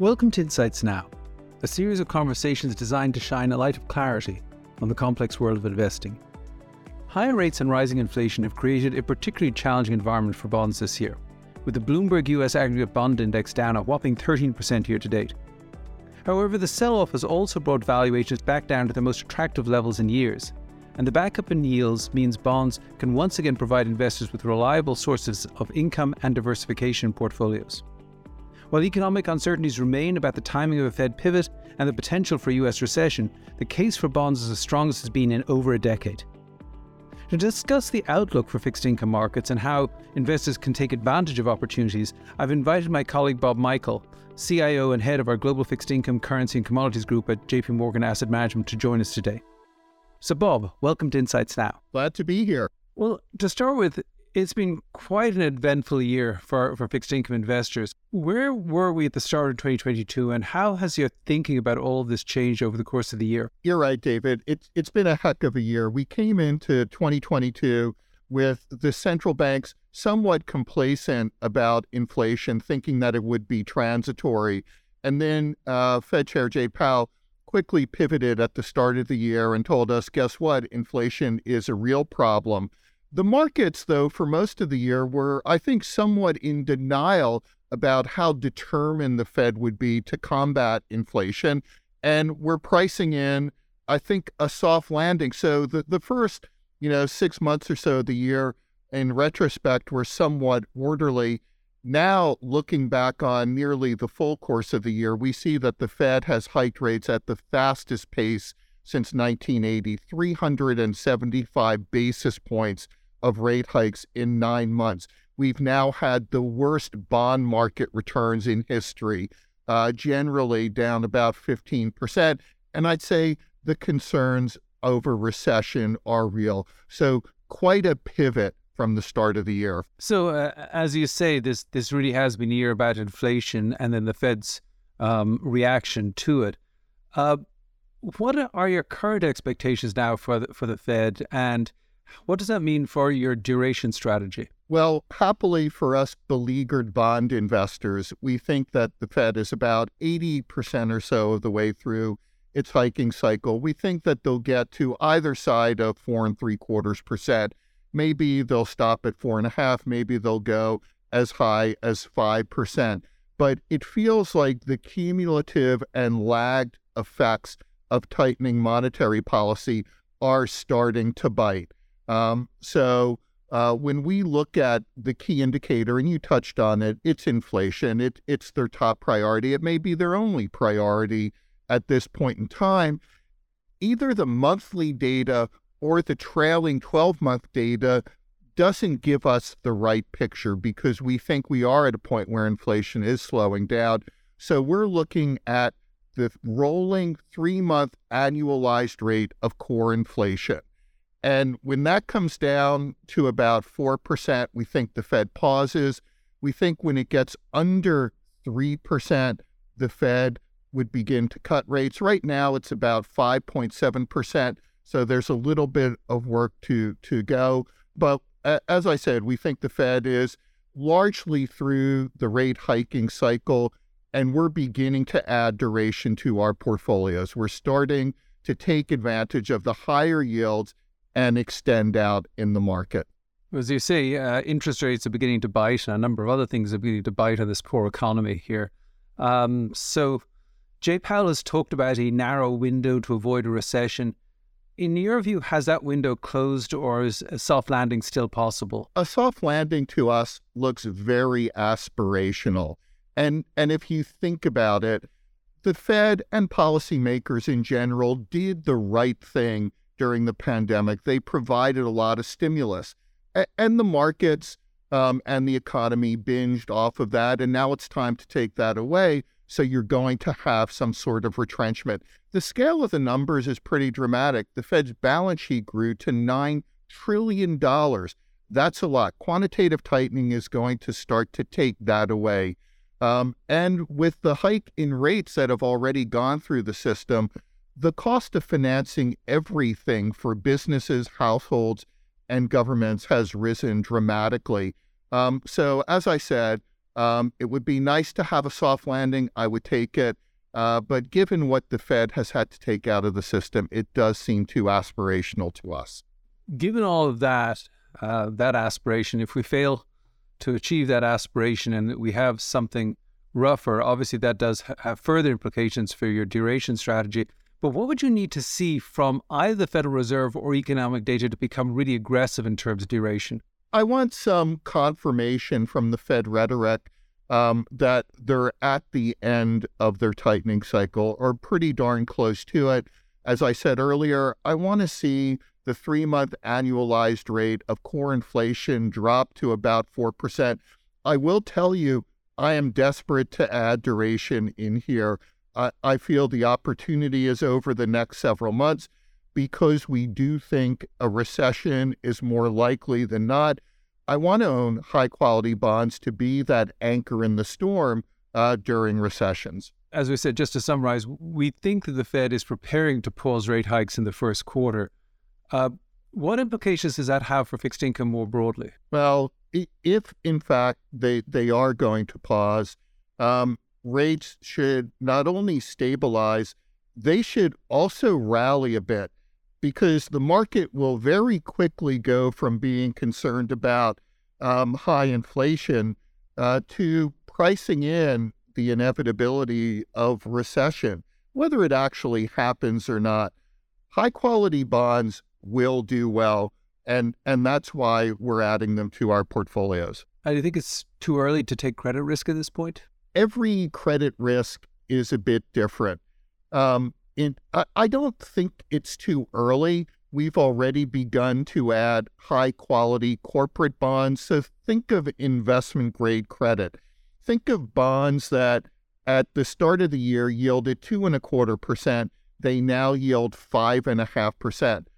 Welcome to Insights Now, a series of conversations designed to shine a light of clarity on the complex world of investing. Higher rates and rising inflation have created a particularly challenging environment for bonds this year, with the Bloomberg US Aggregate Bond Index down a whopping 13% year to date. However, the sell off has also brought valuations back down to their most attractive levels in years, and the backup in yields means bonds can once again provide investors with reliable sources of income and diversification portfolios. While economic uncertainties remain about the timing of a Fed pivot and the potential for a US recession, the case for bonds is as strong as it's been in over a decade. To discuss the outlook for fixed income markets and how investors can take advantage of opportunities, I've invited my colleague Bob Michael, CIO and head of our Global Fixed Income, Currency and Commodities Group at JP Morgan Asset Management, to join us today. So, Bob, welcome to Insights Now. Glad to be here. Well, to start with, it's been quite an eventful year for, for fixed income investors. Where were we at the start of 2022, and how has your thinking about all of this changed over the course of the year? You're right, David. It's it's been a heck of a year. We came into 2022 with the central banks somewhat complacent about inflation, thinking that it would be transitory, and then uh, Fed Chair Jay Powell quickly pivoted at the start of the year and told us, guess what? Inflation is a real problem. The markets, though, for most of the year were, I think, somewhat in denial about how determined the Fed would be to combat inflation. And we're pricing in, I think, a soft landing. So the, the first, you know, six months or so of the year, in retrospect, were somewhat orderly. Now, looking back on nearly the full course of the year, we see that the Fed has hiked rates at the fastest pace since 1980, 375 basis points of rate hikes in nine months. We've now had the worst bond market returns in history, uh, generally down about 15%. And I'd say the concerns over recession are real. So, quite a pivot from the start of the year. So, uh, as you say, this this really has been a year about inflation and then the Fed's um, reaction to it. Uh, what are your current expectations now for the, for the Fed, and what does that mean for your duration strategy? Well, happily for us beleaguered bond investors, we think that the Fed is about 80% or so of the way through its hiking cycle. We think that they'll get to either side of four and three quarters percent. Maybe they'll stop at four and a half. Maybe they'll go as high as 5%. But it feels like the cumulative and lagged effects of tightening monetary policy are starting to bite. Um, so uh, when we look at the key indicator, and you touched on it, it's inflation. It, it's their top priority. It may be their only priority at this point in time. Either the monthly data or the trailing 12 month data doesn't give us the right picture because we think we are at a point where inflation is slowing down. So we're looking at the rolling three month annualized rate of core inflation. And when that comes down to about 4%, we think the Fed pauses. We think when it gets under 3%, the Fed would begin to cut rates. Right now, it's about 5.7%. So there's a little bit of work to, to go. But as I said, we think the Fed is largely through the rate hiking cycle, and we're beginning to add duration to our portfolios. We're starting to take advantage of the higher yields and extend out in the market. As you say, uh, interest rates are beginning to bite, and a number of other things are beginning to bite on this poor economy here. Um, so, Jay Powell has talked about a narrow window to avoid a recession. In your view, has that window closed, or is a soft landing still possible? A soft landing to us looks very aspirational, and and if you think about it, the Fed and policymakers in general did the right thing during the pandemic. They provided a lot of stimulus, a- and the markets um, and the economy binged off of that. And now it's time to take that away. So you're going to have some sort of retrenchment. The scale of the numbers is pretty dramatic. The Fed's balance sheet grew to $9 trillion. That's a lot. Quantitative tightening is going to start to take that away. Um, and with the hike in rates that have already gone through the system, the cost of financing everything for businesses, households, and governments has risen dramatically. Um, so, as I said, Um, it would be nice to have a soft landing. I would take it. Uh, but given what the Fed has had to take out of the system, it does seem too aspirational to us. Given all of that, uh, that aspiration, if we fail to achieve that aspiration and we have something rougher, obviously that does have further implications for your duration strategy. But what would you need to see from either the Federal Reserve or economic data to become really aggressive in terms of duration? I want some confirmation from the Fed rhetoric um, that they're at the end of their tightening cycle or pretty darn close to it. As I said earlier, I want to see the three month annualized rate of core inflation drop to about 4%. I will tell you, I am desperate to add duration in here. I, I feel the opportunity is over the next several months because we do think a recession is more likely than not. I want to own high quality bonds to be that anchor in the storm uh, during recessions. As we said, just to summarize, we think that the Fed is preparing to pause rate hikes in the first quarter. Uh, what implications does that have for fixed income more broadly? Well, if in fact they, they are going to pause, um, rates should not only stabilize, they should also rally a bit because the market will very quickly go from being concerned about um, high inflation uh, to pricing in the inevitability of recession, whether it actually happens or not. High quality bonds will do well, and and that's why we're adding them to our portfolios. I think it's too early to take credit risk at this point. Every credit risk is a bit different. Um, I, I don't think it's too early. We've already begun to add high quality corporate bonds. So think of investment grade credit. Think of bonds that at the start of the year yielded two and a quarter percent. They now yield five and a half percent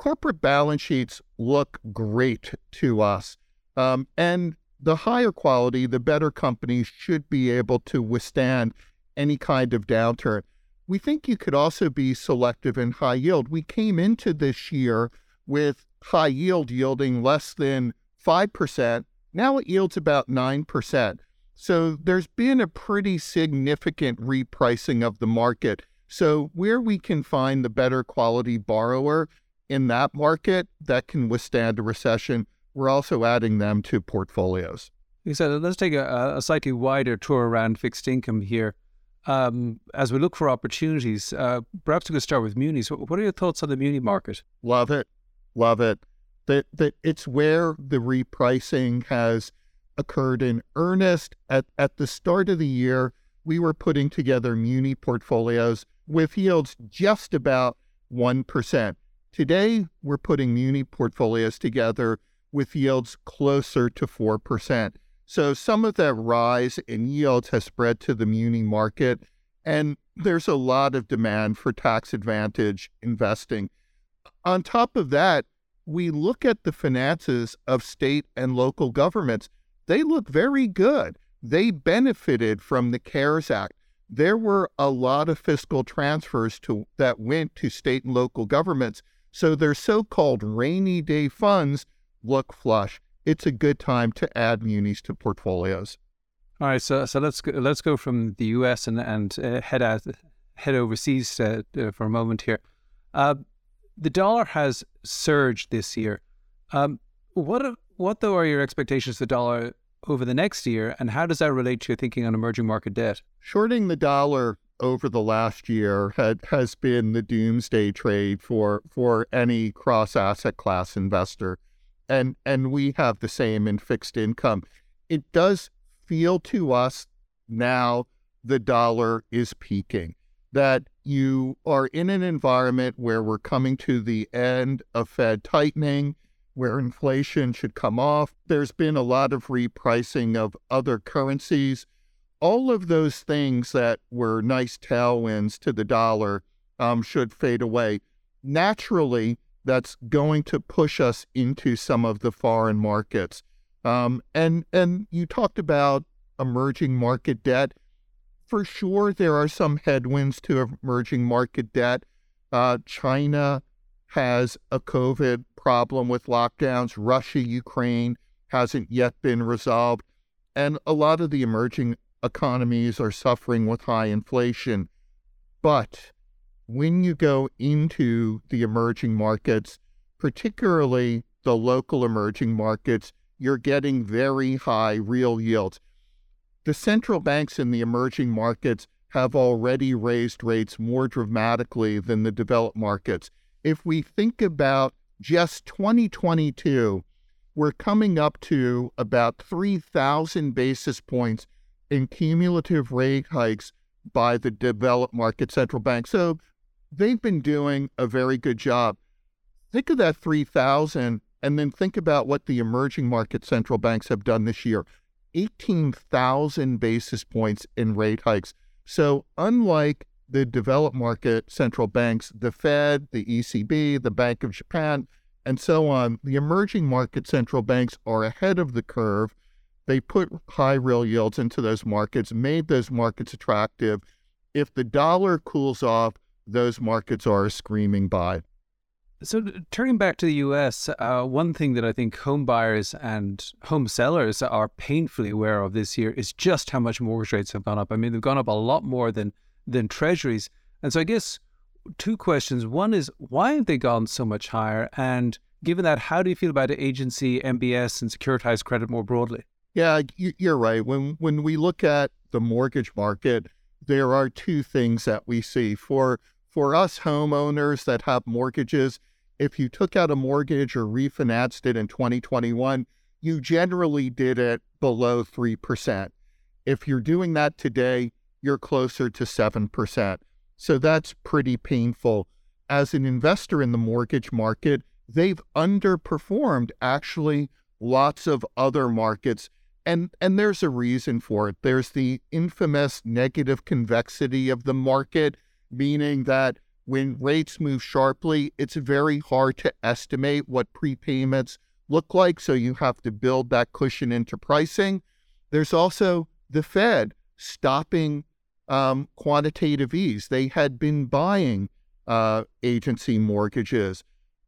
corporate balance sheets look great to us. Um, and the higher quality, the better companies should be able to withstand any kind of downturn. We think you could also be selective in high yield. We came into this year with high yield yielding less than 5%. Now it yields about 9%. So there's been a pretty significant repricing of the market. So where we can find the better quality borrower, in that market that can withstand a recession. We're also adding them to portfolios. You said, let's take a, a slightly wider tour around fixed income here. Um, as we look for opportunities, uh, perhaps we could start with munis. What are your thoughts on the muni market? Love it. Love it. That, that it's where the repricing has occurred in earnest. At, at the start of the year, we were putting together muni portfolios with yields just about 1%. Today, we're putting muni portfolios together with yields closer to 4%. So some of that rise in yields has spread to the muni market, and there's a lot of demand for tax advantage investing. On top of that, we look at the finances of state and local governments. They look very good. They benefited from the CARES Act. There were a lot of fiscal transfers to, that went to state and local governments so their so called rainy day funds look flush. It's a good time to add munis to portfolios. All right, so so let's go, let's go from the U.S. and and uh, head out head overseas uh, uh, for a moment here. Uh, the dollar has surged this year. Um, what what though are your expectations for the dollar over the next year, and how does that relate to your thinking on emerging market debt? Shorting the dollar over the last year had, has been the doomsday trade for for any cross asset class investor, and and we have the same in fixed income. It does feel to us now the dollar is peaking. That you are in an environment where we're coming to the end of Fed tightening, where inflation should come off. There's been a lot of repricing of other currencies all of those things that were nice tailwinds to the dollar um, should fade away. Naturally, that's going to push us into some of the foreign markets. Um, and and you talked about emerging market debt. For sure, there are some headwinds to emerging market debt. Uh, China has a COVID problem with lockdowns. Russia, Ukraine hasn't yet been resolved and a lot of the emerging economies are suffering with high inflation. But when you go into the emerging markets, particularly the local emerging markets, you're getting very high real yields. The central banks in the emerging markets have already raised rates more dramatically than the developed markets. If we think about just 2022, we're coming up to about 3,000 basis points in cumulative rate hikes by the developed market central bank. So they've been doing a very good job. Think of that 3,000 and then think about what the emerging market central banks have done this year 18,000 basis points in rate hikes. So, unlike the developed market central banks, the Fed, the ECB, the Bank of Japan, and so on, the emerging market central banks are ahead of the curve. They put high real yields into those markets, made those markets attractive. If the dollar cools off, those markets are screaming buy. So, turning back to the US, uh, one thing that I think home buyers and home sellers are painfully aware of this year is just how much mortgage rates have gone up. I mean, they've gone up a lot more than than treasuries. And so, I guess two questions. One is why have they gone so much higher? And given that, how do you feel about agency, MBS, and securitized credit more broadly? Yeah, you're right. When when we look at the mortgage market, there are two things that we see for for us homeowners that have mortgages if you took out a mortgage or refinanced it in 2021, you generally did it below 3%. If you're doing that today, you're closer to 7%. So that's pretty painful. As an investor in the mortgage market, they've underperformed actually lots of other markets. And, and there's a reason for it. There's the infamous negative convexity of the market, meaning that when rates move sharply, it's very hard to estimate what prepayments look like. So you have to build that cushion into pricing. There's also the Fed stopping um, quantitative ease. They had been buying uh, agency mortgages.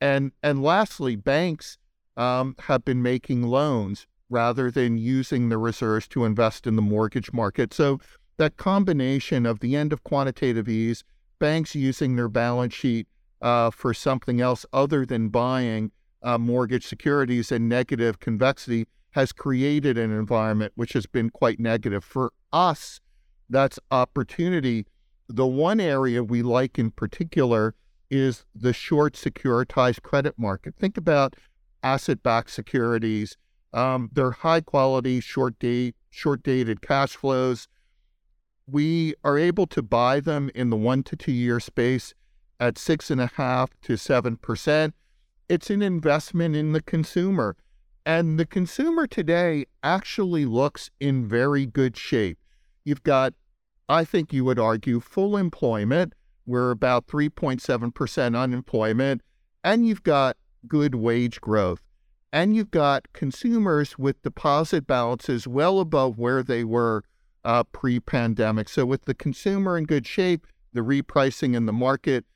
And, and lastly, banks um, have been making loans rather than using the reserves to invest in the mortgage market. So that combination of the end of quantitative ease banks using their balance sheet uh, for something else other than buying uh, mortgage securities and negative convexity has created an environment which has been quite negative. For us, that's opportunity. The one area we like in particular is the short securitized credit market. Think about asset backed securities. Um, they're high quality, short date, short dated cash flows we are able to buy them in the one to two year space at six and a half to seven percent. It's an investment in the consumer. And the consumer today actually looks in very good shape. You've got, I think you would argue, full employment. We're about 3.7% unemployment. And you've got good wage growth. And you've got consumers with deposit balances well above where they were uh, pre pandemic. So, with the consumer in good shape, the repricing in the market,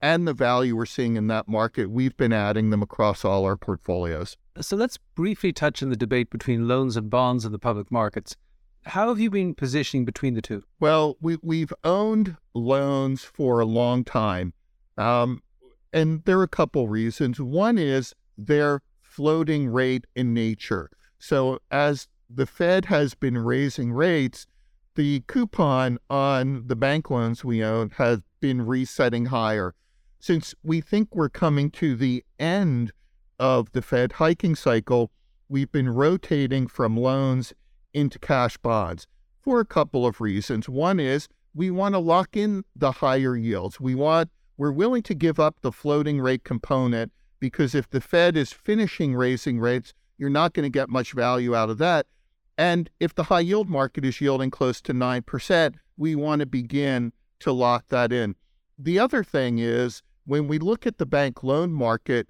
and the value we're seeing in that market, we've been adding them across all our portfolios. So, let's briefly touch on the debate between loans and bonds in the public markets. How have you been positioning between the two? Well, we, we've owned loans for a long time. Um, and there are a couple reasons. One is they're floating rate in nature. So, as the Fed has been raising rates, the coupon on the bank loans we own has been resetting higher. Since we think we're coming to the end of the Fed hiking cycle, we've been rotating from loans into cash bonds for a couple of reasons. One is we want to lock in the higher yields. We want we're willing to give up the floating rate component because if the Fed is finishing raising rates, you're not going to get much value out of that. And if the high yield market is yielding close to 9%, we want to begin to lock that in. The other thing is when we look at the bank loan market,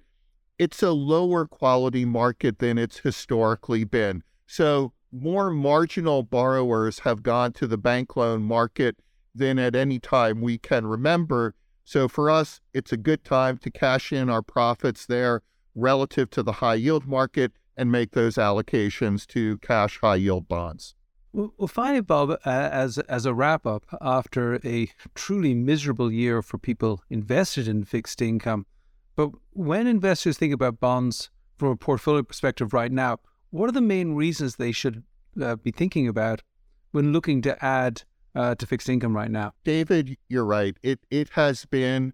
it's a lower quality market than it's historically been. So more marginal borrowers have gone to the bank loan market than at any time we can remember. So for us, it's a good time to cash in our profits there relative to the high yield market and make those allocations to cash high yield bonds. Well, finally, Bob, uh, as as a wrap up, after a truly miserable year for people invested in fixed income, but when investors think about bonds from a portfolio perspective right now, what are the main reasons they should uh, be thinking about when looking to add uh, to fixed income right now? David, you're right. It it has been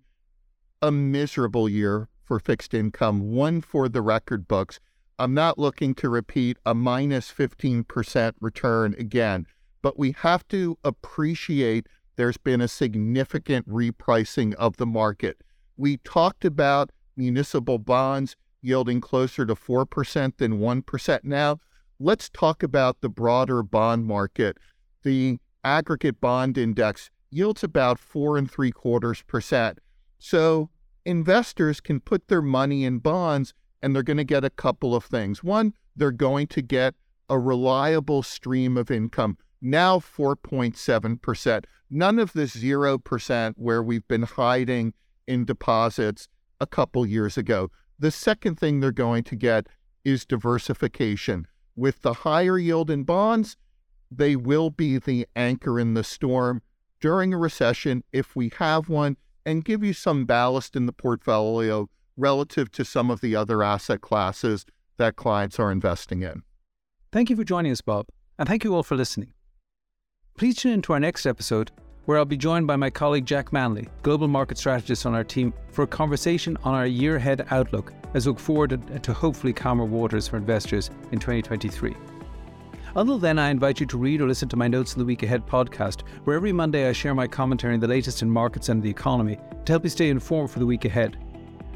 a miserable year for fixed income, one for the record books. I'm not looking to repeat a minus 15% return again, but we have to appreciate there's been a significant repricing of the market. We talked about municipal bonds yielding closer to 4% than 1% now. Let's talk about the broader bond market. The aggregate bond index yields about four and three quarters percent. So investors can put their money in bonds and they're going to get a couple of things. One, they're going to get a reliable stream of income, now 4.7%. None of this 0% where we've been hiding in deposits a couple years ago. The second thing they're going to get is diversification. With the higher yield in bonds, they will be the anchor in the storm during a recession if we have one and give you some ballast in the portfolio relative to some of the other asset classes that clients are investing in. Thank you for joining us, Bob, and thank you all for listening. Please tune in to our next episode where I'll be joined by my colleague Jack Manley, global market strategist on our team, for a conversation on our year ahead outlook as we look forward to hopefully calmer waters for investors in 2023. Until then, I invite you to read or listen to my Notes in the Week Ahead podcast, where every Monday I share my commentary on the latest in markets and the economy to help you stay informed for the week ahead.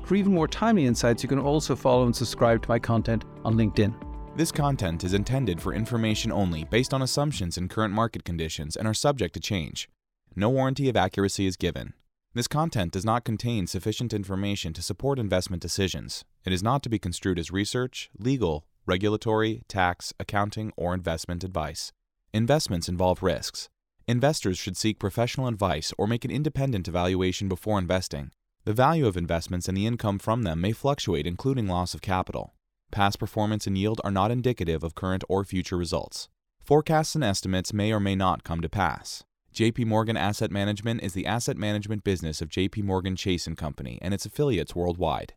For even more timely insights, you can also follow and subscribe to my content on LinkedIn. This content is intended for information only based on assumptions and current market conditions and are subject to change. No warranty of accuracy is given. This content does not contain sufficient information to support investment decisions. It is not to be construed as research, legal, regulatory, tax, accounting, or investment advice. Investments involve risks. Investors should seek professional advice or make an independent evaluation before investing. The value of investments and the income from them may fluctuate, including loss of capital. Past performance and yield are not indicative of current or future results. Forecasts and estimates may or may not come to pass. JP Morgan Asset Management is the asset management business of JP Morgan Chase & Company and its affiliates worldwide.